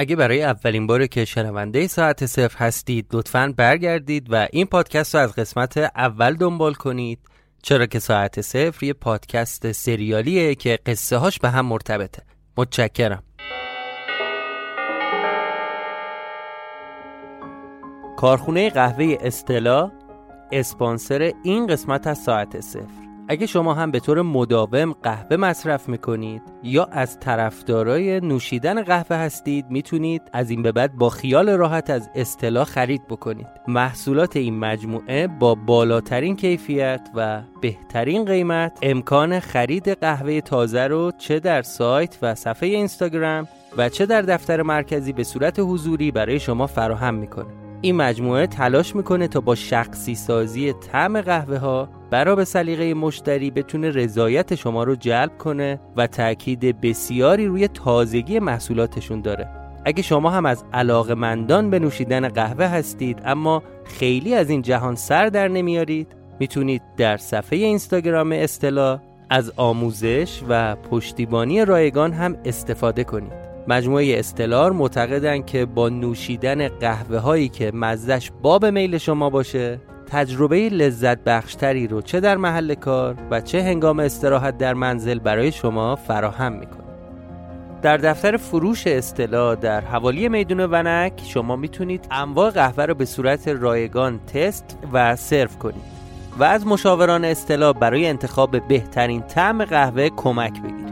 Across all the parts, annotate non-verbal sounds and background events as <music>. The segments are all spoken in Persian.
اگه برای اولین بار که شنونده ساعت صفر هستید لطفا برگردید و این پادکست رو از قسمت اول دنبال کنید. چرا که ساعت صفر یه پادکست سریالیه که قصه هاش به هم مرتبطه. متشکرم. کارخونه قهوه استلا اسپانسر این قسمت از ساعت صفر. اگه شما هم به طور مداوم قهوه مصرف می‌کنید یا از طرفدارای نوشیدن قهوه هستید می‌تونید از این به بعد با خیال راحت از اصطلاح خرید بکنید. محصولات این مجموعه با بالاترین کیفیت و بهترین قیمت امکان خرید قهوه تازه رو چه در سایت و صفحه اینستاگرام و چه در دفتر مرکزی به صورت حضوری برای شما فراهم می‌کنه. این مجموعه تلاش می‌کنه تا با شخصی سازی طعم قهوه ها برا به سلیقه مشتری بتونه رضایت شما رو جلب کنه و تاکید بسیاری روی تازگی محصولاتشون داره. اگه شما هم از علاقمندان به نوشیدن قهوه هستید اما خیلی از این جهان سر در نمیارید می‌تونید در صفحه اینستاگرام اصطلاح از آموزش و پشتیبانی رایگان هم استفاده کنید. مجموعه استلار معتقدن که با نوشیدن قهوه هایی که مزدش باب میل شما باشه تجربه لذت بخشتری رو چه در محل کار و چه هنگام استراحت در منزل برای شما فراهم می‌کنه. در دفتر فروش اصطلاح در حوالی میدون ونک شما می‌تونید انواع قهوه رو به صورت رایگان تست و سرو کنید و از مشاوران اصطلاح برای انتخاب بهترین طعم قهوه کمک بگیرید.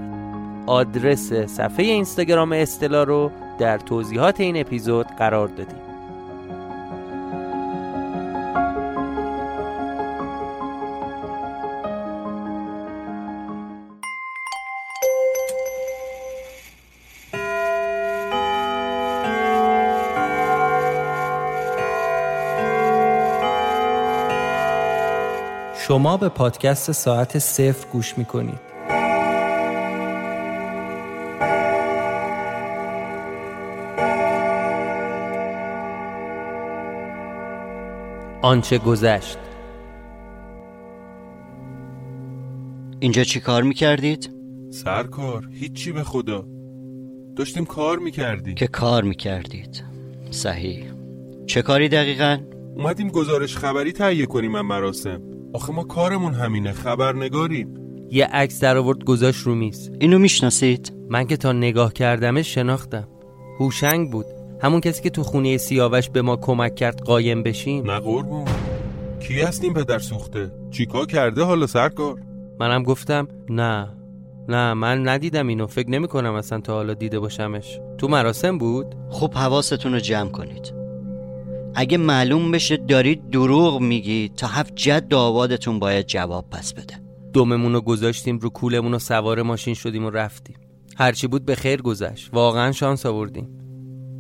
آدرس صفحه اینستاگرام اصطلاح رو در توضیحات این اپیزود قرار دادیم شما به پادکست ساعت صفر گوش می کنید. آنچه گذشت. اینجا چی کار می‌کردید؟ سرکار هیچی به خدا. داشتیم کار می‌کردیم. که کار می‌کردید؟ صحیح. چه کاری دقیقا؟ اومدیم گزارش خبری تهیه کنیم من مراسم. آخه ما کارمون همینه خبرنگاریم. یه عکس در آورد گذاشت رو میز. اینو می‌شناسید؟ من که تا نگاه کردمش شناختم. هوشنگ بود. همون کسی که تو خونه سیاوش به ما کمک کرد قایم بشیم؟ نه قربون. کی هستیم پدر سوخته؟ چیکار کرده حالا سرکار؟ منم گفتم نه. نه من ندیدم اینو. فکر نمی کنم اصلا تا حالا دیده باشمش. تو مراسم بود؟ خب حواستون رو جمع کنید. اگه معلوم بشه دارید دروغ میگی تا هفت جد آبادتون باید جواب پس بده. دوممون رو گذاشتیم رو کولمون و سوار ماشین شدیم و رفتیم. هرچی بود به خیر گذشت. واقعا شانس آوردیم.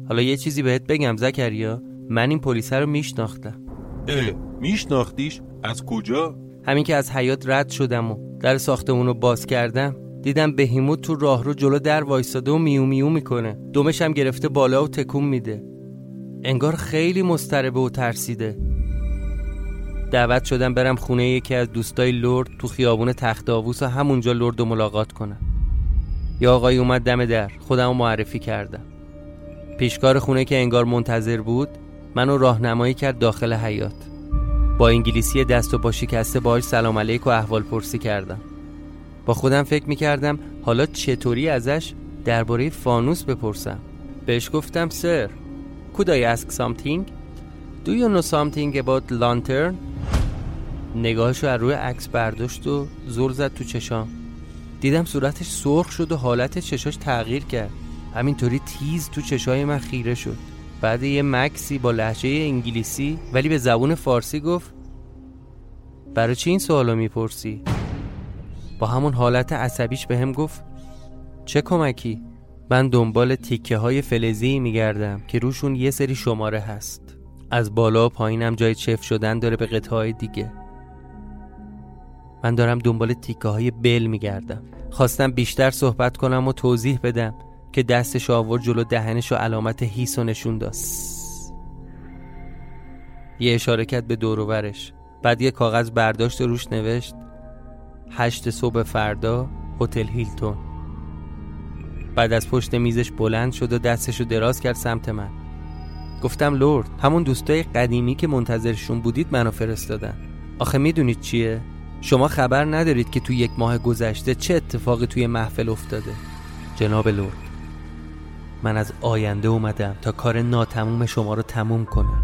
حالا یه چیزی بهت بگم زکریا. من این پلیسه رو میشناختم. اه میشناختیش؟ از کجا؟ همین که از حیات رد شدم و در ساختمون رو باز کردم دیدم بهیموت تو راه رو جلو در وایستاده و میو میو می‌کنه. دومش هم گرفته بالا و تکون میده. انگار خیلی مستربه و ترسیده. دعوت شدم برم خونه یکی از دوستای لرد تو خیابون تخت آووس و همونجا لرد و ملاقات کنم. یا آقای اومد دم در. خودم معرفی کردم. پیشکار خونه که انگار منتظر بود منو راهنمایی کرد داخل حیات با انگلیسی دست و با شکسته باهاش سلام علیک و احوال پرسی کردم. با خودم فکر می‌کردم حالا چطوری ازش درباره فانوس بپرسم. بهش گفتم سر Could I ask something? Do you know something about lantern? نگاهشو از روی عکس برداشت و زل زد تو چشام. دیدم صورتش سرخ شد و حالت چشاش تغییر کرد. همینطوری تیز تو چشای من خیره شد. بعد یه مکسی با لحجه انگلیسی ولی به زبون فارسی گفت برای چی این سوالو می‌پرسی؟ با همون حالت عصبیش به هم گفت چه کمکی؟ من دنبال تیکه های فلزی میگردم که روشون یه سری شماره هست. از بالا و پایینم جای چف شدن داره به قطعه دیگه. من دارم دنبال تیکه های بل میگردم. خواستم بیشتر صحبت کنم و توضیح بدم. که دستش آورد جلو دهنش و علامت هیس و نشون داد. یه اشاره کرد به دوروورش بعد یه کاغذ برداشت و روش نوشت هشت صبح فردا هتل هیلتون. بعد از پشت میزش بلند شد و دستشو دراز کرد سمت من. گفتم لورد همون دوستای قدیمی که منتظرشون بودید منو فرستادن. آخه می‌دونید چیه؟ شما خبر ندارید که توی یک ماه گذشته چه اتفاقی توی محفل افتاده. جناب لورد. من از آینده اومدم تا کار ناتموم شما رو تموم کنم.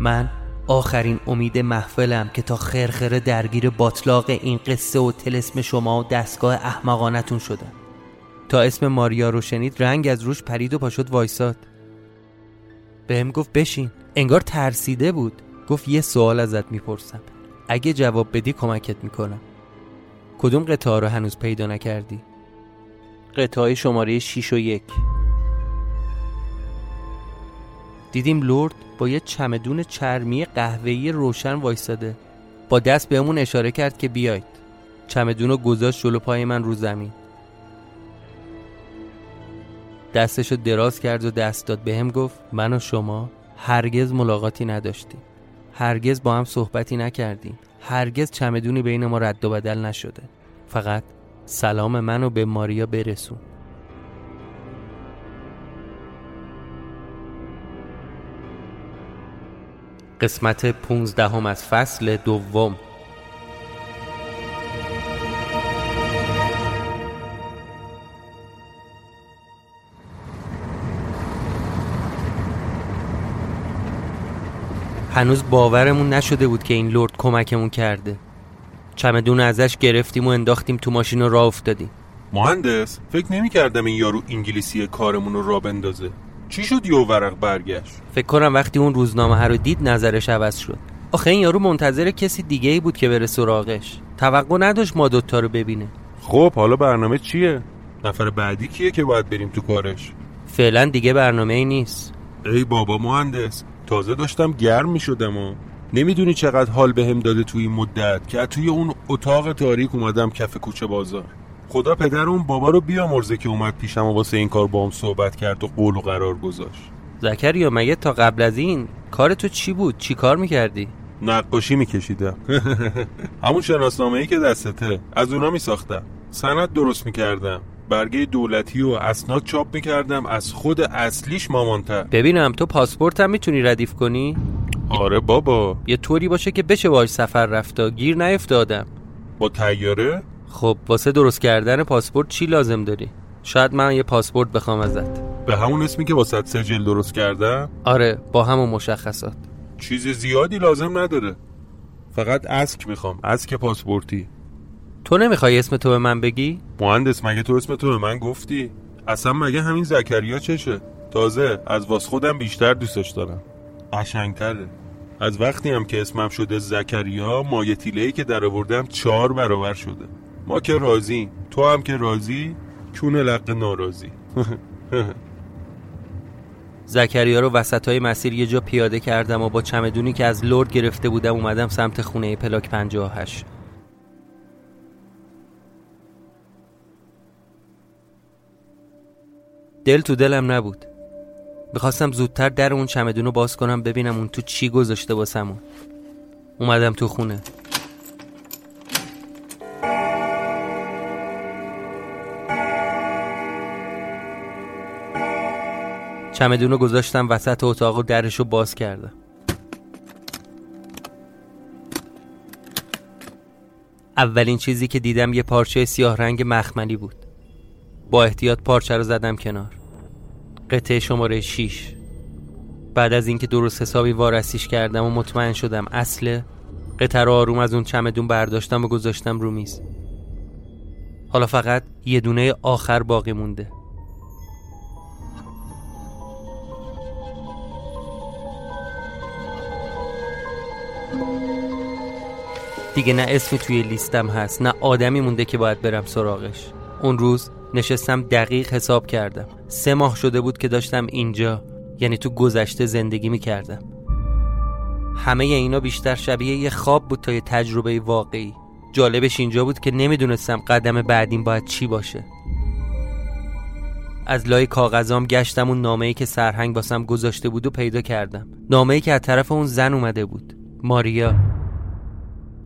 من آخرین امید محفلم که تا خرخره درگیر باطلاق این قصه و تلسم شما و دستگاه احمقانتون شدم. تا اسم ماریا رو شنید رنگ از روش پرید و پاشد وایساد. بهم گفت بشین. انگار ترسیده بود. گفت یه سوال ازت می‌پرسم. اگه جواب بدی کمکت می‌کنم. کدوم قطعه رو هنوز پیدا نکردی؟ قطعه شماره 6 و 1 دیدیم لورد با یه چمدون چرمی قهوه‌ای روشن وایساده با دست بهمون اشاره کرد که بیاید. چمدون رو گذاشت جلو پای من رو زمین. دستشو دراز کرد و دست داد بهم به گفت من و شما هرگز ملاقاتی نداشتیم. هرگز با هم صحبتی نکردیم. هرگز چمدونی بین ما رد و بدل نشده. فقط سلام منو به ماریا برسون. قسمت پونزدهم از فصل دوم. هنوز باورمون نشده بود که این لرد کمکمون کرده. چمدون ازش گرفتیم و انداختیم تو ماشین و راه افتادیم. مهندس فکر نمی کردم این یارو انگلیسی کارمون رو را بندازه. چی شد یه ورق برگشت؟ فکر کنم وقتی اون روزنامه ها رو دید نظرش عوض شد. آخه این یارو منتظر کسی دیگه ای بود که بره سراغش. توقع نداشت ما دوتا رو ببینه. خب حالا برنامه چیه؟ نفر بعدی کیه که باید بریم تو کارش؟ فعلا دیگه برنامه ای نیست. ای بابا مهندس تازه داشتم گرم می شدم و نمی‌دونی چقدر حال بهم به داده توی این مدت که توی اون اتاق تاریک اومدم کف کوچه بازار. خدا پدر اون بابا رو بیامرزه که اومد پیشم و واسه این کار با هم صحبت کرد و قول و قرار گذاشت. زکریا مگه تا قبل از این کار تو چی بود؟ چی کار می‌کردی؟ نقاشی میکشیدم. <laughs> همون شناسنامه ای که دستته. از اونا میساختم. سند درست می‌کردم. برگه دولتی و اسناد چاپ می‌کردم. از خود اصلیش مامانتر. ببینم تو پاسپورت هم می‌تونی ردیف کنی؟ آره بابا. یه طوری باشه که بشه باش سفر رفتا گیر نیفتادم. با تیاره؟ خب واسه درست کردن پاسپورت چی لازم داری؟ شاید من یه پاسپورت بخوام ازت به همون اسمی که واسه سجل درست کردم؟ آره با همون مشخصات چیز زیادی لازم نداره فقط اسک می‌خوام اسک پاسپورتی تو نمی‌خوای اسم تو به من بگی؟ مهندس مگه تو اسم تو به من گفتی؟ اصلا مگه همین زکریا چشه؟ تازه از واس خودم بیشتر دوستش دارم قشنگتره از وقتی هم که اسمم شده زکریا مایه تیلهی که در آوردم چهار برابر شده ما که راضی. تو هم که راضی چون لق ناراضی. <laughs> زکریا رو وسط های مسیر یه جا پیاده کردم و با چمدونی که از لرد گرفته بودم اومدم سمت خونه پلاک 58 دل تو دلم نبود. می‌خواستم زودتر در اون چمدون رو باز کنم ببینم اون تو چی گذاشته باسمون اومدم تو خونه. چمدون رو گذاشتم وسط اتاق و درش رو باز کردم. اولین چیزی که دیدم یه پارچه سیاه رنگ مخملی بود. با احتیاط پارچه رو زدم کنار. قطعه شماره 6 بعد از اینکه درست حسابی وارسیش کردم و مطمئن شدم اصله قطعه رو آروم از اون چمدون برداشتم و گذاشتم رو میز. حالا فقط یه دونه آخر باقی مونده. دیگه نه اسمی توی لیستم هست نه آدمی مونده که باید برم سراغش. اون روز نشستم دقیق حساب کردم. سه ماه شده بود که داشتم اینجا یعنی تو گذشته زندگی می‌کردم. همه اینا بیشتر شبیه یه خواب بود تا یه تجربه واقعی. جالبش اینجا بود که نمی‌دونستم قدم بعدیم باید چی باشه. از لای کاغذام گشتم اون نامه‌ای که سرهنگ باسم گذاشته بود و پیدا کردم. نامه‌ای که از طرف اون زن اومده بود. ماریا.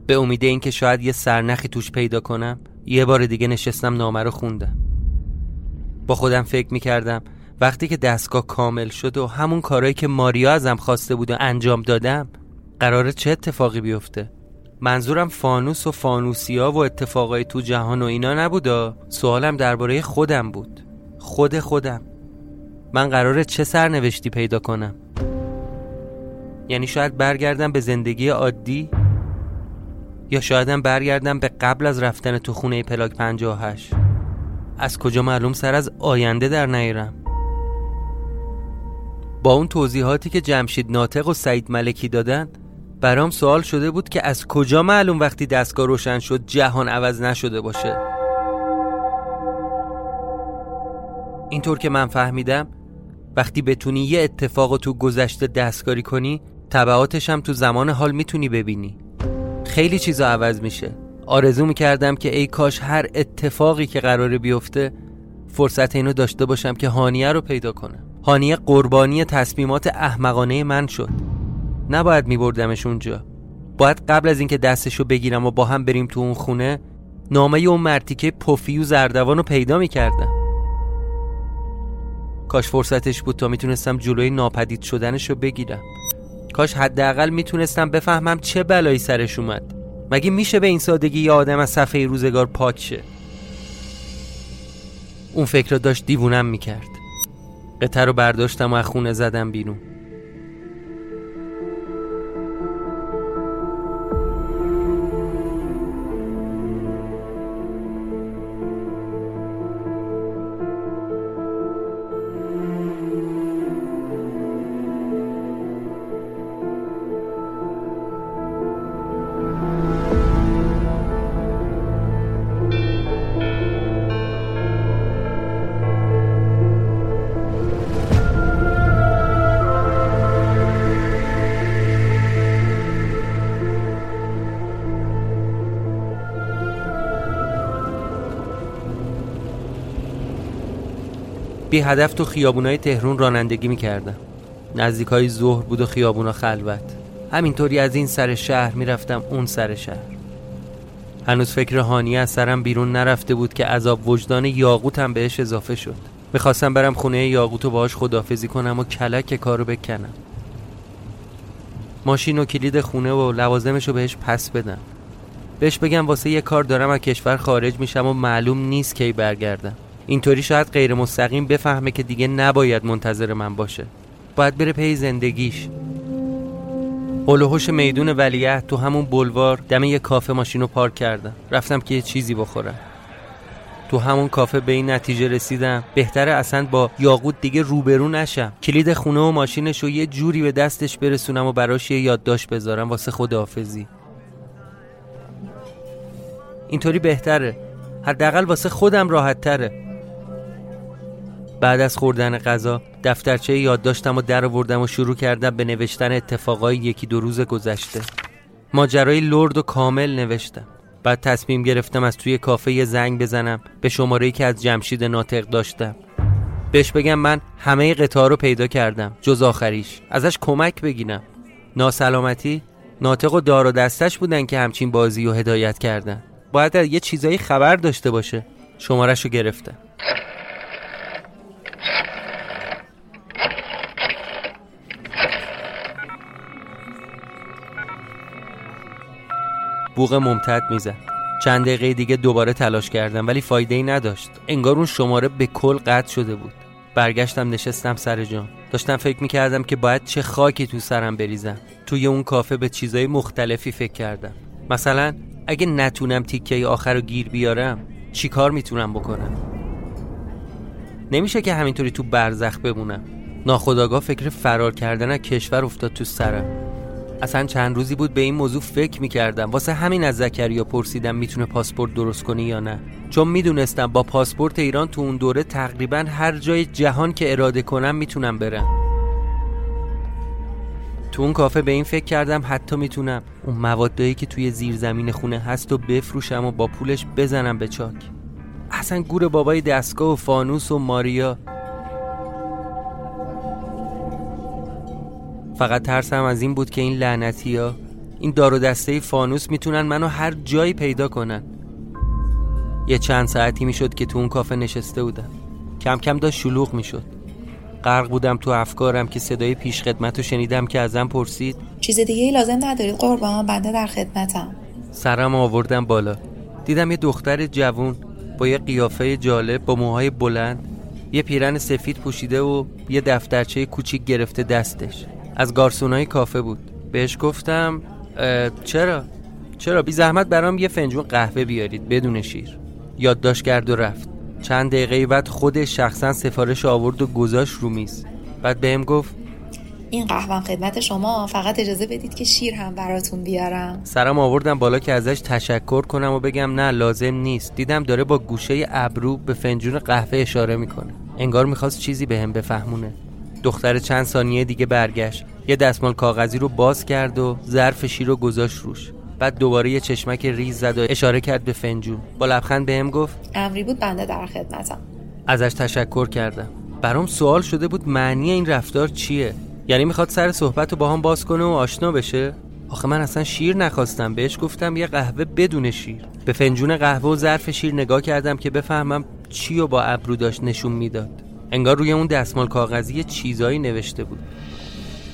به امید اینکه شاید یه سرنخی توش پیدا کنم یه بار دیگه نشستم نامه رو خوندم. با خودم فکر می‌کردم وقتی که دستگاه کامل شد و همون کارهایی که ماریا ازم خواسته بود و انجام دادم قراره چه اتفاقی بیفته؟ منظورم فانوس و فانوسیا و اتفاقای تو جهان و اینا نبودا؟ سوالم درباره خودم بود. خود خودم. من قراره چه سرنوشتی پیدا کنم؟ یعنی شاید برگردم به زندگی عادی؟ یا شایدم برگردم به قبل از رفتن تو خونه پلاک 58 از کجا معلوم سر از آینده در نیرم؟ با اون توضیحاتی که جمشید ناطق و سعید ملکی دادن برام سوال شده بود که از کجا معلوم وقتی دستگاه روشن شد جهان عوض نشده باشه؟ اینطور که من فهمیدم وقتی بتونی یه اتفاق تو گذشته دستکاری کنی طبعاتش هم تو زمان حال می‌تونی ببینی. خیلی چیزا عوض میشه. آرزو می‌کردم که ای کاش هر اتفاقی که قراره بیفته فرصت اینو داشته باشم که هانیه رو پیدا کنم. هانیه قربانی تصمیمات احمقانه من شد. نباید میبردمش اونجا. باید قبل از اینکه دستشو بگیرم و با هم بریم تو اون خونه نامه اون مرتیکه پفی و زردوان رو پیدا می‌کردم. کاش فرصتش بود تا می‌تونستم جلوی ناپدید شدنش رو بگیرم. کاش حداقل می‌تونستم بفهمم چه بلایی سرش اومد. مگه میشه به این سادگی یه آدم از صفحه روزگار پاک شه؟ اون فکر را داشت دیوونم می‌کرد. قطر رو برداشتم و از خونه زدم بیرون. بی هدف تو خیابونای تهرون رانندگی می‌کردم. نزدیک های ظهر بود و خیابونا خلوت. همینطوری از این سر شهر می‌رفتم اون سر شهر. هنوز فکر هانی از سرم بیرون نرفته بود که عذاب وجدان یاقوتم بهش اضافه شد. می‌خواستم برم خونه یاقوت و باهاش خدافزی کنم و کلک کارو بکنم. ماشین و کلید خونه و لوازمشو بهش پس بدم. بهش بگم واسه یه کار دارم از کشور خارج میشم و معلوم نیست کی برگردم. اینطوری شاید غیر مستقیم بفهمه که دیگه نباید منتظر من باشه. باید بره پی زندگیش. هلوهوش میدون ولیعت تو همون بلوار دم یه کافه ماشین رو پارک کردم. رفتم که یه چیزی بخورم. تو همون کافه به این نتیجه رسیدم. بهتره اصلا با یاقوت دیگه روبرو نشم. کلید خونه و ماشینش رو یه جوری به دستش برسونم و براش یه یادداشت بذارم واسه خداحافظی. اینطوری بهتره. حداقل واسه خودم راحت تره بعد از خوردن غذا دفترچه یادداشتم و در آوردم و شروع کردم به نوشتن اتفاقای یکی دو روز گذشته. ماجرای لرد و کامل نوشتم. بعد تصمیم گرفتم از توی کافه زنگ بزنم به شماره که از جمشید ناطق داشتم. بهش بگم من همه قطعه رو پیدا کردم جز آخریش. ازش کمک بگیرم. ناسلامتی ناطق و دار و دستش بودن که همچین بازی و هدایت کردن. باید یه چیزایی خبر داشته باشه. شمارش رو گرفتم. بوغ ممتد می‌زد. چند دقیقه دیگه دوباره تلاش کردم ولی فایده ای نداشت. انگار اون شماره به کل قطع شده بود. برگشتم نشستم سر جام. داشتم فکر می‌کردم که باید چه خاکی تو سرم بریزم. توی اون کافه به چیزای مختلفی فکر کردم. مثلا اگه نتونم تیکه آخر رو گیر بیارم چی کار می‌تونم بکنم؟ نمیشه که همینطوری تو برزخ بمونم. ناخداگاه فکر فرار کردن از کشور افتاد تو سرم. اصلا چند روزی بود به این موضوع فکر می‌کردم. واسه همین از زکریا پرسیدم می‌تونه پاسپورت درست کنی یا نه. چون می‌دونستم با پاسپورت ایران تو اون دوره تقریبا هر جای جهان که اراده کنم می‌تونم برم. تو اون کافه به این فکر کردم حتی می‌تونم اون موادایی که توی زیر زمین خونه هست و بفروشم و با پولش بزنم به چاک. اصلا گور بابای دستگاه و فانوس و ماریا فقط ترسم از این بود که این لعنتی ها این دار و دسته فانوس می‌تونن منو هر جایی پیدا کنن. یه چند ساعتی می‌شد که تو اون کافه نشسته بودم. کم کم داشت شلوغ می‌شد. غرق بودم تو افکارم که صدای پیش خدمت رو شنیدم که ازم پرسید. چیز دیگه ای لازم ندارید قربان بنده در خدمتم. سرم آوردم بالا. دیدم یه دختر جوون با یه قیافه جالب با موهای بلند یه پیرن سفید پوشیده و یه دفترچه کوچیک گرفته دستش. از گارسونای کافه بود. بهش گفتم چرا؟ چرا؟ بی زحمت برام یه فنجون قهوه بیارید بدون شیر. یادداشت کرد و رفت. چند دقیقه بعد خودش شخصا سفارش آورد و گذاشت رو میز. بعد بهم گفت این قهوه خدمت شما فقط اجازه بدید که شیر هم براتون بیارم. سرم آوردم بالا که ازش تشکر کنم و بگم نه لازم نیست. دیدم داره با گوشه ابرو به فنجون قهوه اشاره می‌کنه. انگار می‌خواست چیزی بهم به بفهمونه. دختر چند ثانیه دیگه برگشت. یه دستمال کاغذی رو باز کرد و ظرف شیر رو گذاشت روش. بعد دوباره یه چشمک ریز زد و اشاره کرد به فنجون. با لبخند بهم گفت امری بود بنده در خدمتم. ازش تشکر کردم. برام سوال شده بود معنی این رفتار چیه؟ یعنی می‌خواد سر صحبت رو با هم باز کنه و آشنا بشه؟ آخه من اصلا شیر نخواستم. بهش گفتم یه قهوه بدون شیر. به فنجون قهوه و ظرف شیر نگاه کردم که بفهمم چی و با ابرو داشت نشون می‌داد. انگار روی اون دستمال کاغذی چیزایی نوشته بود.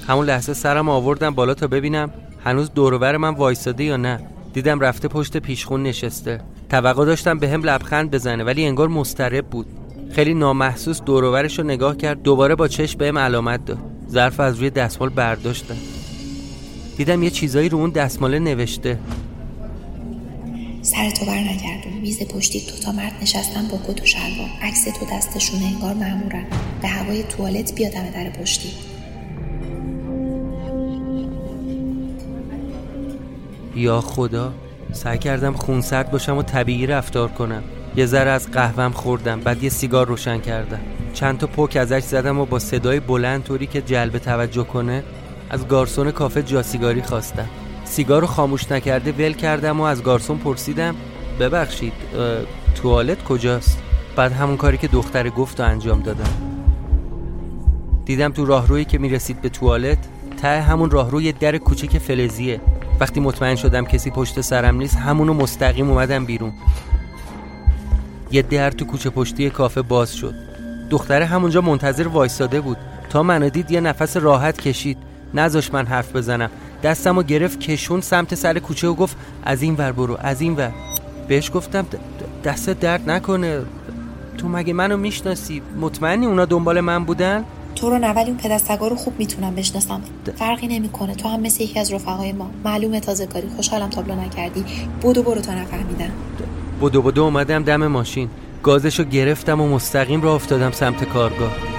همون لحظه سرم آوردم بالا تا ببینم هنوز دورور من وایساده یا نه. دیدم رفته پشت پیشخون نشسته. توقع داشتم به هم لبخند بزنه ولی انگار مسترب بود. خیلی نامحسوس دورورش رو نگاه کرد دوباره با چشم بهم علامت داد. ظرف از روی دستمال برداشتم. دیدم یه چیزایی رو اون دستماله نوشته. سر تو بر نگردون میز پشتی دو تا مرد نشستن با کت و شلوار. عکس تو دستشونه انگار مامورن به هوای توالت بیادم در پشتی. یا خدا سعی کردم خونسرد باشم و طبیعی رفتار کنم. یه ذره از قهوم خوردم بعد یه سیگار روشن کردم. چند تا پک ازش زدم و با صدای بلند طوری که جلب توجه کنه از گارسون کافه جاسیگاری خواستم. سیگار رو خاموش نکرده ول کردم و از گارسون پرسیدم ببخشید توالت کجاست؟ بعد همون کاری که دختر گفت و انجام دادم. دیدم تو راهرویی که می‌رسید به توالت ته همون راهروی در کوچیک فلزیه. وقتی مطمئن شدم کسی پشت سرم نیست همونو مستقیم اومدم بیرون. یه در تو کوچه پشتی کافه باز شد. دختره همونجا منتظر وایستاده بود. تا منو دید یه نفس راحت کشید. نذاش من حرف بزنم. دستم و گرفت کشون سمت سر کوچه و گفت از این ور برو از این ور. بهش گفتم دست درد نکنه تو مگه منو می‌شناسی؟ مطمئنی اونا دنبال من بودن؟ تو رو نه ولی اون پدستگا رو خوب می‌تونم بشناسم. فرقی نمی‌کنه تو هم مثل یکی از رفقای ما. معلومه تازه کاری خوشحالم تابلو نکردی. بودو برو تا نفهمیدم. بودو بودو اومدم دم ماشین. گازشو گرفتم و مستقیم را افتادم سمت کارگاه.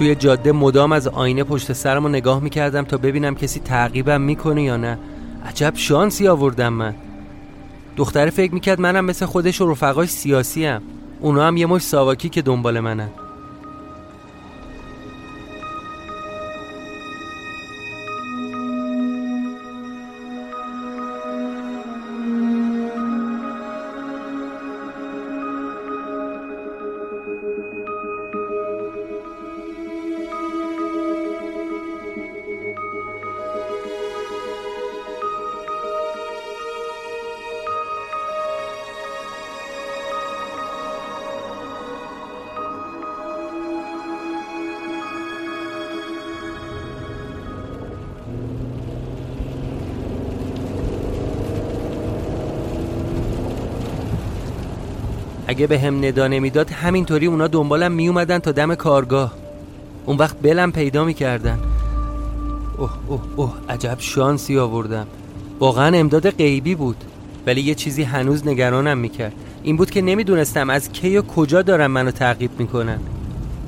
توی جاده مدام از آینه پشت سرم رو نگاه می‌کردم تا ببینم کسی تعقیبم می‌کنه یا نه. عجب شانسی آوردم من. دختره فکر می‌کرد منم مثل خودش و رفقای سیاسی هم. اونا هم یه مش ساواکی که دنبال منن. اگه به هم ندا نمی‌داد همینطوری اونا دنبالم میومدن تا دم کارگاه. اون وقت بلم پیدا می‌کردن. اوه اوه اوه عجب شانسی آوردم. واقعا امداد غیبی بود ولی یه چیزی هنوز نگرانم می‌کرد. این بود که نمی‌دونستم از کی و کجا دارن منو تعقیب می‌کنن.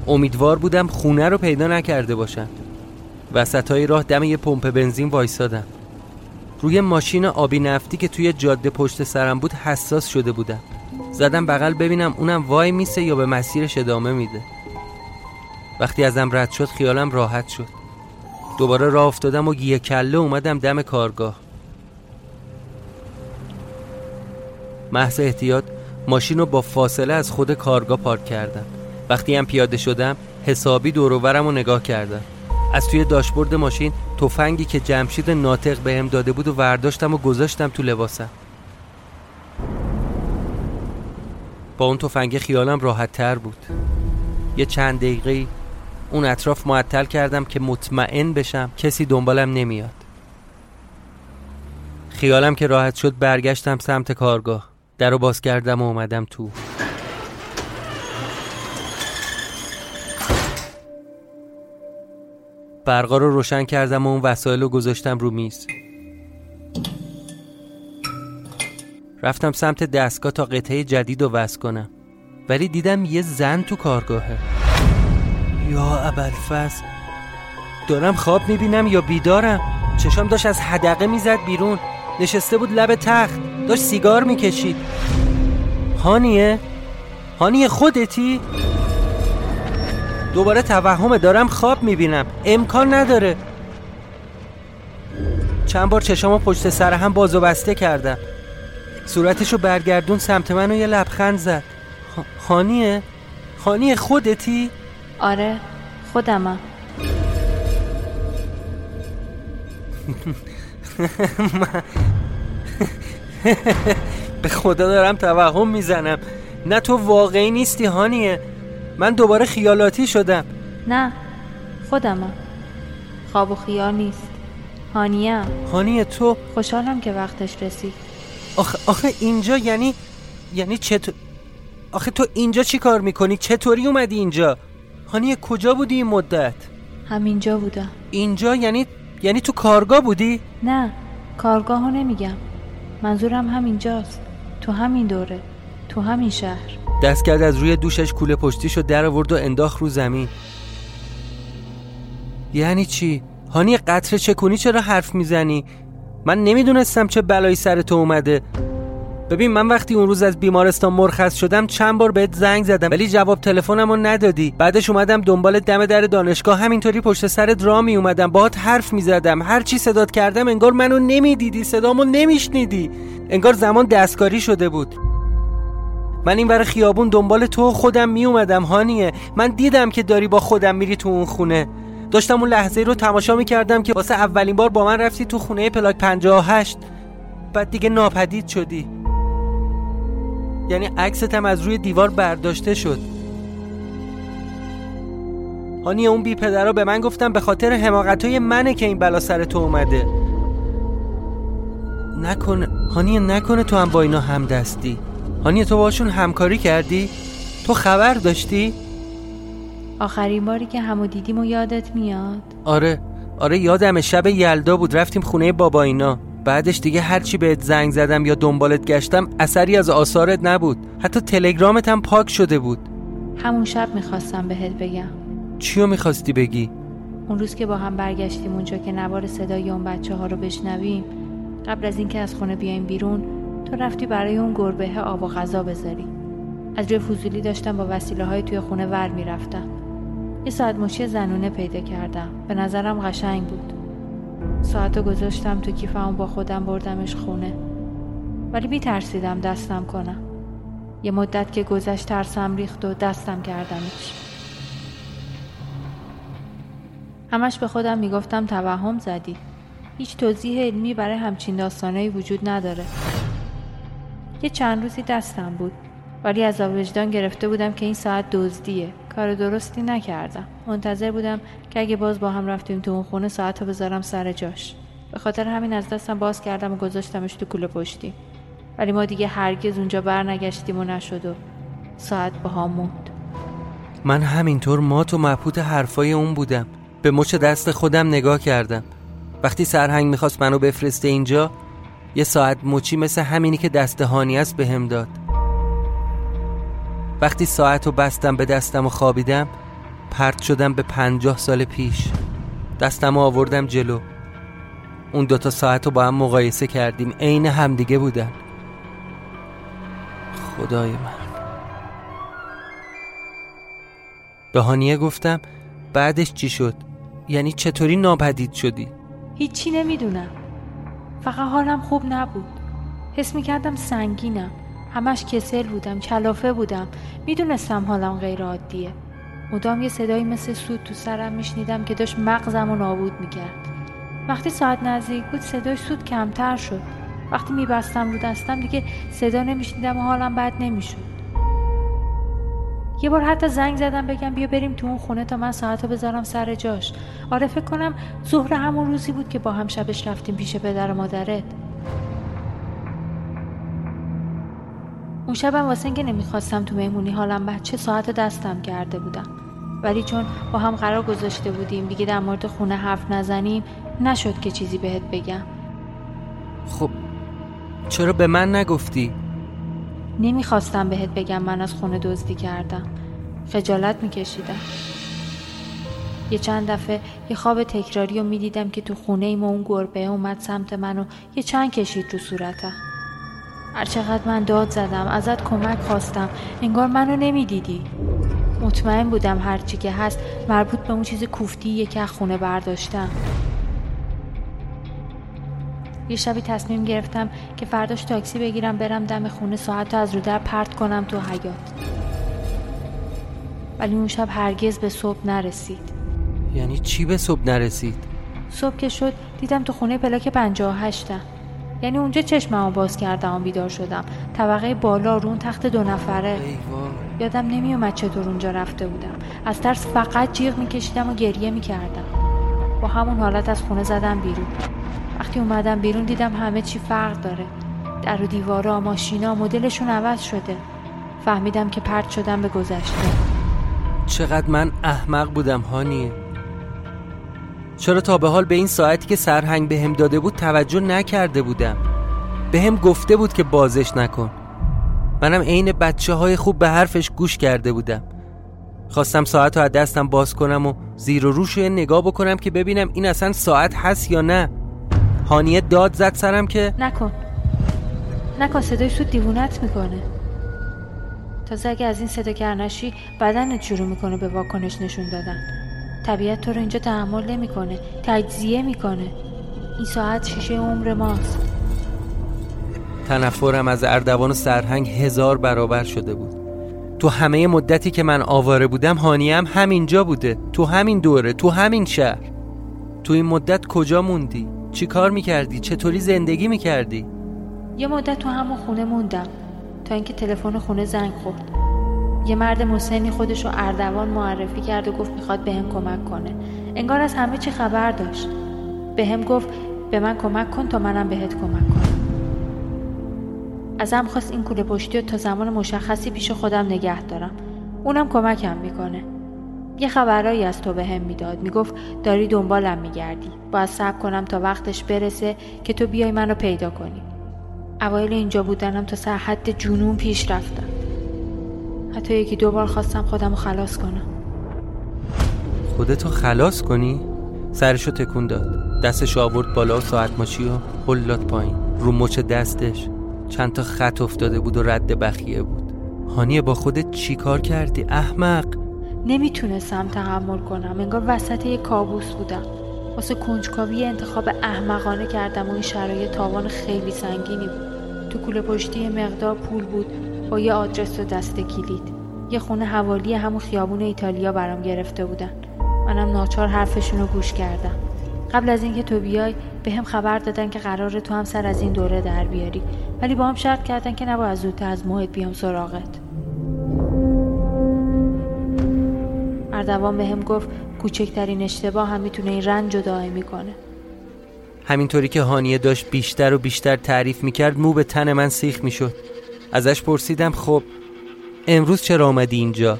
امیدوار بودم خونه رو پیدا نکرده باشن. وسط های راه دم یه پمپ بنزین وایسادم. روی ماشین آبی نفتی که توی جاده پشت سرم بود حساس شده بودم. زدم بغل ببینم اونم وای میسه یا به مسیرش ادامه میده. وقتی ازم رد شد خیالم راحت شد. دوباره راه افتادم و گیه کله اومدم دم کارگاه. محض احتیاط ماشین رو با فاصله از خود کارگاه پارک کردم. وقتی هم پیاده شدم حسابی دوروورم رو نگاه کردم. از توی داشبورد ماشین تفنگی که جمشید ناطق بهم داده بود و ورداشتم و گذاشتم تو لباسم. با اون تفنگ خیالم راحت تر بود. یه چند دقیقه اون اطراف معطل کردم که مطمئن بشم کسی دنبالم نمیاد. خیالم که راحت شد برگشتم سمت کارگاه. در رو باز کردم و اومدم تو. برقا رو روشن کردم و اون وسایل رو گذاشتم رو میز. رفتم سمت دستگاه تا قطعه جدید رو وصل کنم. ولی دیدم یه زن تو کارگاهه. یا ابلفس دارم خواب می‌بینم یا بیدارم؟ چشام داشت از حدقه می‌زد بیرون. نشسته بود لب تخت داشت سیگار می‌کشید. هانیه؟ هانیه خودتی؟ دوباره توهمه دارم خواب می‌بینم. امکان نداره. چند بار چشامو پشت سر هم باز و بسته کردم. صورتشو برگردون سمت من و یه لبخند زد. خانیه؟ خانیه خودتی؟ آره خودمم. <laughs> به خدا دارم توهم می‌زنم. نه تو واقعی نیستی هانیه. من دوباره خیالاتی شدم. نه خودمم. خواب و خیال نیست. هانیه. هانیه تو؟ خوشحالم که وقتش رسید. آخه, آخه اینجا یعنی یعنی چطور آخه تو اینجا چی کار می‌کنی؟ چطوری اومدی اینجا؟ هانیه کجا بودی این مدت؟ همینجا بودم اینجا یعنی یعنی تو کارگاه بودی؟ نه کارگاه ها نمیگم منظورم همینجاست تو همین دوره تو همین شهر دست کرد از روی دوشش کوله پشتیشو در آورد و انداخت رو زمین یعنی چی؟ هانی قطر چکونی چرا حرف می‌زنی؟ من نمی‌دونستم چه بلایی سر تو اومده. ببین من وقتی اون روز از بیمارستان مرخص شدم چند بار بهت زنگ زدم ولی جواب تلفنمو ندادی. بعدش اومدم دنبال دم در دانشگاه. همینطوری پشت سرت را می اومدم. باهات حرف می‌زدم هر چی صدات کردم انگار منو نمی‌دیدی. صدامو نمیشنیدی. انگار زمان دستکاری شده بود. من این ور خیابون دنبال تو خودم می اومدم هانیه. من دیدم که داری با خودم میری تو اون خونه. داشتم اون لحظه رو تماشا می‌کردم که واسه اولین بار با من رفتی تو خونه پلاک 58 بعد دیگه ناپدید شدی. یعنی عکستم از روی دیوار برداشته شد. هانی اون بی پدرها به من گفتم به خاطر حماقت های منه که این بلا سر تو اومده. نکنه هانی نکنه تو هم با اینا هم دستی هانی تو باشون همکاری کردی؟ تو خبر داشتی؟ آخرین باری که همو دیدیم و یادت میاد؟ آره آره یادم شب یلدا بود. رفتیم خونه بابا اینا. بعدش دیگه هرچی بهت زنگ زدم یا دنبالت گشتم اثری از آثارت نبود. حتی تلگرامت هم پاک شده بود. همون شب می‌خواستم بهت بگم. چیو می‌خواستی بگی؟ اون روز که با هم برگشتیم اونجا که نوار صدای اون بچه ها رو بشنویم قبل از اینکه از خونه بیایم بیرون تو رفتی برای اون گربه آب و غذا بذاری. از روی فضولی داشتم با وسیله های توی خونه ور می‌رفتم. یه ساعت مچی زنونه پیدا کردم. به نظرم قشنگ بود. ساعت گذاشتم تو کیفم با خودم بردمش خونه. ولی بی ترسیدم دستم کنم. یه مدت که گذشت ترسم ریخت و دستم کردمش. همش به خودم می‌گفتم توهم زدی. هیچ توضیح علمی برای همچین داستانهایی وجود نداره. یه چند روزی دستم بود. ولی از وجدان گرفته بودم که این ساعت دزدیه. کار درستی نکردم. منتظر بودم که اگه باز با هم رفتیم تو اون خونه ساعت رو بذارم سر جاش. به خاطر همین از دستم باز کردم و گذاشتمش تو کوله پشتی. ولی ما دیگه هرگز اونجا برنگشتیم و نشد و ساعت با هم موند. من همینطور مات و مبهوت حرفای اون بودم. به مچ دست خودم نگاه کردم. وقتی سرهنگ می‌خواست منو بفرسته اینجا یه ساعت مچی مثل همینی که دست هانی است به هم داد. وقتی ساعت رو بستم به دستم و خوابیدم پرت شدم به پنجاه سال پیش. دستم رو آوردم جلو. اون دوتا ساعت رو با هم مقایسه کردیم. عین همدیگه بودن. خدای من. به هانیه گفتم بعدش چی شد؟ یعنی چطوری ناپدید شدی؟ هیچی نمی‌دونم. فقط حالم خوب نبود. حس می‌کردم سنگینم. همش کسل بودم کلافه بودم. می‌دونستم حالم غیر عادیه مدام یه صدایی مثل سود تو سرم میشنیدم که داشت مغزم رو نابود می‌کرد. وقتی ساعت نزدیک بود صدای سود کمتر شد. وقتی میبستم رو دستم دیگه صدا نمیشنیدم و حالم بد نمی‌شد. یه بار حتی زنگ زدم بگم بیا بریم تو اون خونه تا من ساعت بذارم سر جاش. آره فکر کنم ظهر همون روزی بود که با هم شبش رفتیم پیش پدر و مادرت. اون شبم واسه اینکه نمی‌خواستم تو مهمونی حالم بچه ساعت دستم کرده بودم. ولی چون با هم قرار گذاشته بودیم دیگه در مورد خونه حرف نزنیم نشد که چیزی بهت بگم. خب چرا به من نگفتی؟ نمی‌خواستم بهت بگم من از خونه دزدی کردم. خجالت میکشیدم. یه چند دفعه یه خواب تکراری رو می‌دیدم که تو خونه ایم و اون گربه اومد سمت منو یه چند کشید رو صورتم. هرچقدر من داد زدم ازت کمک خواستم. انگار منو نمی‌دیدی. مطمئن بودم هرچی که هست مربوط به اون چیز کوفتی که از خونه برداشتم. یه شبی تصمیم گرفتم که فرداش تاکسی بگیرم برم دم خونه ساعت از رو در پرت کنم تو حیات ولی اون شب هرگز به صبح نرسید. یعنی چی به صبح نرسید؟ صبح که شد دیدم تو خونه پلاک پنجاه هشتم. یعنی اونجا چشممو باز کردم و بیدار شدم. طبقه بالا رو اون تخت دو نفره. یادم نمیومد چطور اونجا رفته بودم. از ترس فقط جیغ میکشیدم و گریه می‌کردم. با همون حالت از خونه زدم بیرون. وقتی اومدم بیرون دیدم همه چی فرق داره. در و دیوارا ماشینا مدلشون عوض شده. فهمیدم که پرت شدم به گذشته. چقدر من احمق بودم هانیه چرا تا به حال به این ساعتی که سرهنگ به هم داده بود توجه نکرده بودم. به هم گفته بود که بازش نکن. منم عین بچه های خوب به حرفش گوش کرده بودم. خواستم ساعت رو از دستم باز کنم و زیر و روش نگاه بکنم که ببینم این اصلا ساعت هست یا نه. هانیه داد زد سرم که نکن. نکن صدای سود دیوونت می‌کنه. تازه اگه از این صدا کرنشی بدنت شروع می‌کنه به واکنش نشون دادن. طبیعت تو رو اینجا تحمل نمی‌کنه تجزیه می‌کنه این ساعت شیشه عمر ماست تنفرم از اردوان و سرهنگ هزار برابر شده بود تو همه مدتی که من آواره بودم هانیم همینجا بوده تو همین دوره تو همین شهر تو این مدت کجا موندی؟ چی کار می‌کردی؟ چطوری زندگی می‌کردی؟ یه مدت تو همون خونه موندم تا اینکه تلفن خونه زنگ خورد یه مرد مسنی خودش رو اردوان معرفی کرد و گفت می‌خواد به هم کمک کنه. انگار از همه چی خبر داشت. به هم گفت به من کمک کن تا منم بهت کمک کنم. ازم خواست این کوله پشتی رو تا زمان مشخصی پیش خودم نگه دارم. اونم کمکم می‌کنه. یه خبرایی از تو به هم می‌داد. می‌گفت داری دنبالم میگردی. باید صبر کنم تا وقتش برسه که تو بیای منو پیدا کنی. اوایل اینجا بودنم تا سرحد جنون پیش رفتم. حتی یکی دو بار خواستم خودم رو خلاص کنم. خودتو خلاص کنی؟ سرشو تکون داد. دستش آورد بالا و ساعت ماشی و هلات پایین. رو مچ دستش. چند تا خط افتاده بود و رد بخیه بود. هانیه با خودت چی کار کردی؟ احمق! نمی‌تونستم تحمل کنم. انگار وسط یک کابوس بودم. واسه کنجکاوی انتخاب احمقانه کردم و این شرایط تاوان خیلی سنگینی بود. تو کوله پشتی مقدار پول بود. با یه آدرس و دست کلید. یه خونه حوالی همون خیابون ایتالیا برام گرفته بودن. منم ناچار حرفشون رو گوش کردم. قبل از اینکه تو بیای به هم خبر دادن که قرار تو هم سر از این دوره در بیاری. ولی با هم شرط کردن که نباید زودتر از موعد بیام سراغت. اردوان به هم گفت کوچکترین اشتباه هم می‌تونه این رنج رو دائمی کنه همینطوری که هانیه داشت بیشتر و بیشتر تعریف می‌کرد مو به تن من سیخ می‌شد. ازش پرسیدم خب امروز چرا آمدی اینجا؟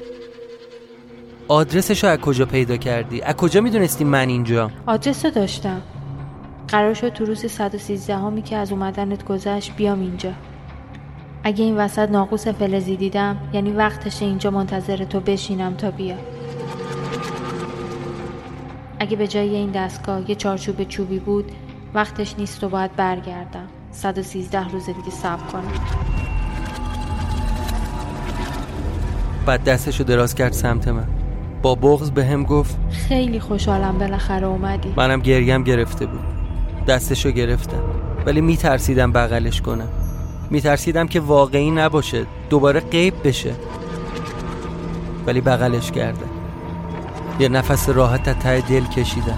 آدرسش رو از کجا پیدا کردی؟ از کجا می‌دونستی من اینجا؟ آدرس داشتم. قرار شد تو روز 113 همی که از اومدنت گذشت بیام اینجا. اگه این وسط ناقوس فلزی دیدم یعنی وقتش اینجا منتظر تو بشینم تا بیا. اگه به جای این دستگاه یه چارچوب چوبی بود وقتش نیست و باید برگردم. 113 روز دیگه صبر کنم. بعد دستشو دراز کرد سمت من. با بغز به هم گفت خیلی خوشحالم بالاخره اومدی. منم گریم گرفته بود. دستشو گرفتم. ولی میترسیدم بغلش کنم. میترسیدم که واقعی نباشه دوباره غیب بشه. ولی بغلش کردم. یه نفس راحت از ته دل کشیدم.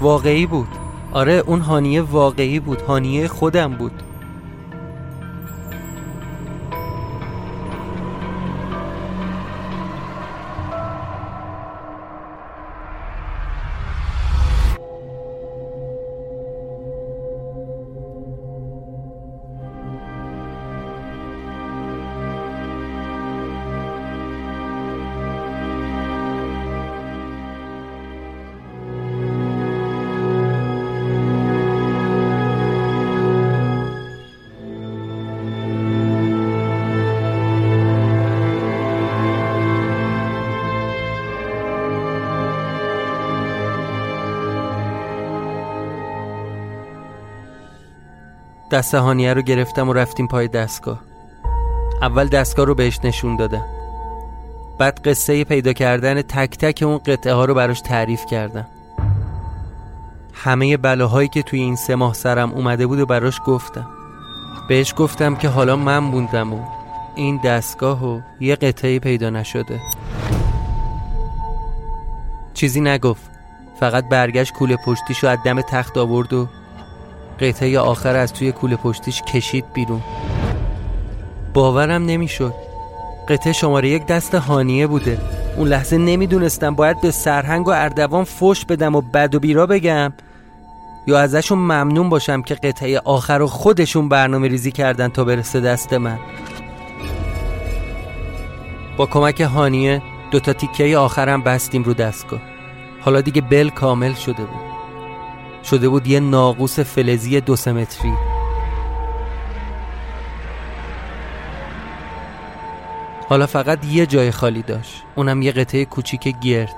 واقعی بود. آره اون هانیه واقعی بود. هانیه خودم بود. دست هانیه رو گرفتم و رفتیم پای دستگاه. اول دستگاه رو بهش نشون دادم. بعد قصه پیدا کردن تک تک اون قطعه ها رو براش تعریف کردم. همه بلاهایی که توی این سه ماه سرم اومده بود و براش گفتم. بهش گفتم که حالا من بوندم و این دستگاه و یه قطعه پیدا نشده. چیزی نگفت. فقط برگشت کوله پشتیشو از دم تخت آورد و قطعه آخر از توی کوله پشتیش کشید بیرون. باورم نمی‌شد. قطعه شماره یک دست هانیه بوده. اون لحظه نمی‌دونستم باید به سرهنگ و اردوان فش بدم و بد و بیرا بگم. یا ازشون ممنون باشم که قطعه آخر رو خودشون برنامه ریزی کردن تا برسه دست من. با کمک هانیه دوتا تیکه آخرم بستیم رو دستگاه. حالا دیگه بل کامل شده بود. شده بود یه ناقوس فلزی دو سمتری حالا فقط یه جای خالی داشت. اونم یه قطعه کوچیک گرد.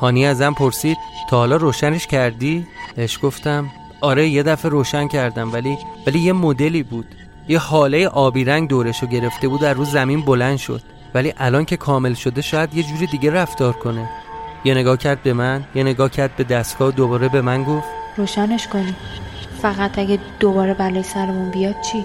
هانی ازم پرسید تا حالا روشنش کردی؟ بهش گفتم آره یه دفعه روشن کردم ولی ولی یه مدلی بود. یه حاله آبی رنگ دورشو گرفته بود در روز زمین بلند شد. ولی الان که کامل شده شاید یه جوری دیگه رفتار کنه. یه نگاه کرد به من یه نگاه کرد به دستگاه دوباره به من گفت روشنش کنی فقط اگه دوباره بلای سرمون بیاد چی؟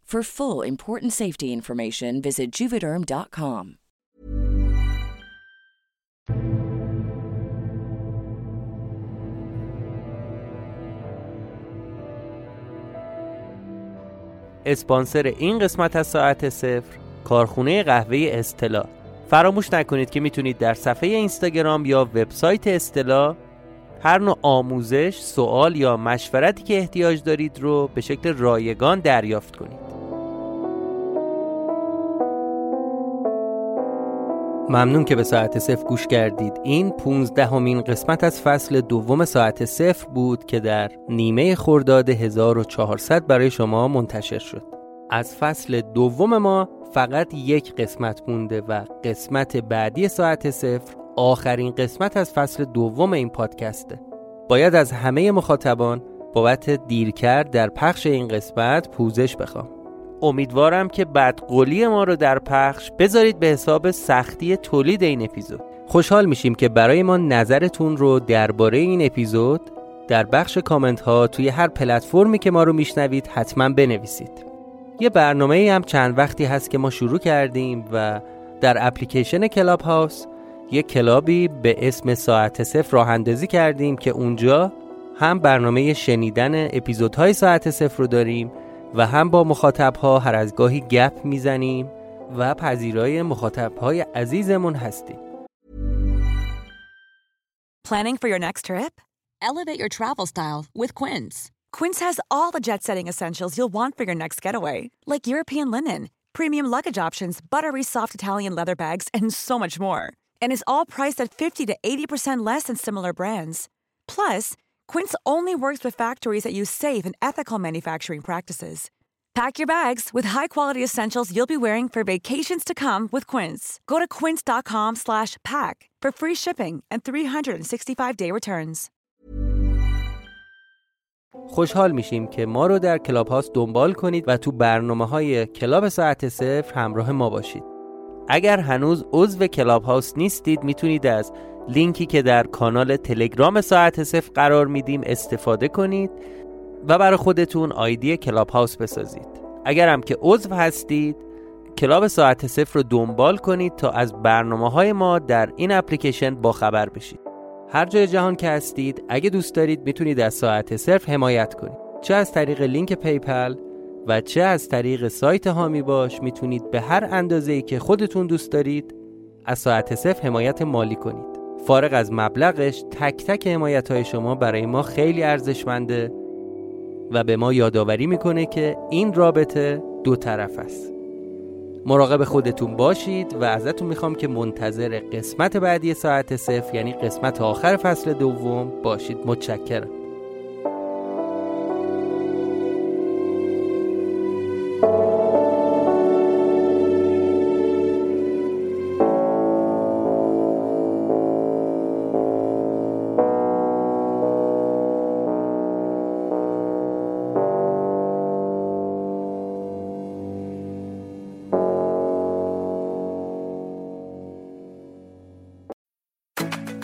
For full important safety information, visit juvederm.com. اسپانسر این قسمت از ساعت صفر کارخونه قهوه استلا فراموش نکنید که می‌تونید در صفحه اینستاگرام یا وبسایت استلا هر نوع آموزش، سوال یا مشورتی که احتیاج دارید رو به شکل رایگان دریافت کنید. ممنون که به ساعت صفر گوش کردید. این 15 همین قسمت از فصل دوم ساعت صفر بود که در نیمه خرداد 1400 برای شما منتشر شد. از فصل دوم ما فقط یک قسمت مونده و قسمت بعدی ساعت صفر آخرین قسمت از فصل دوم این پادکسته. باید از همه مخاطبان بابت دیرکرد در پخش این قسمت پوزش بخوام. امیدوارم که بدقولی ما رو در پخش بذارید به حساب سختی تولید این اپیزود. خوشحال میشیم که برای ما نظرتون رو درباره این اپیزود در بخش کامنت ها توی هر پلتفرمی که ما رو میشنوید حتما بنویسید. یه برنامه هم چند وقتی هست که ما شروع کردیم و در اپلیکیشن کلاب هاوس یه کلابی به اسم ساعت صفر راه اندازی کردیم که اونجا هم برنامه شنیدن اپیزودهای ساعت صفر رو داریم و هم با مخاطبها هر از گاهی گپ می‌زنیم و پذیرای مخاطبهای عزیزمون هستیم. Planning for your next trip? Elevate your travel style with Quince. Quince has all the jet-setting essentials you'll want for your next getaway, like European linen, premium luggage options, buttery soft Italian leather bags, and so much more. And is all priced at 50 to 80% less than similar brands. Plus, Quince only works with factories that use safe and ethical manufacturing practices. Pack your bags with high-quality essentials you'll be wearing for vacations to come with Quince. Go to quince.com/pack for free shipping and 365-day returns. خوشحال میشیم که ما رو در کلاب هاست دنبال کنید و تو برنامه های کلاب ساعت صفر همراه ما باشید. اگر هنوز عضو کلاب هاوس نیستید میتونید از لینکی که در کانال تلگرام ساعت صفر قرار میدیم استفاده کنید و برای خودتون آیدی Clubhouse بسازید. اگر هم که عضو هستید club ساعت صفر رو دنبال کنید تا از برنامه های ما در این اپلیکیشن با خبر بشید. هر جای جهان که هستید اگه دوست دارید می‌تونید از ساعت صفر حمایت کنید. چه از طریق لینک PayPal و چه از طریق سایت حامی باش می‌تونید به هر اندازه ای که خودتون دوست دارید از ساعت صفر حمایت مالی کنید. فارغ از مبلغش تک تک حمایت های شما برای ما خیلی ارزشمنده و به ما یادآوری می‌کنه که این رابطه دو طرفه است. مراقب خودتون باشید و ازتون می‌خوام که منتظر قسمت بعدی ساعت صفر یعنی قسمت آخر فصل دوم باشید. متشکرم.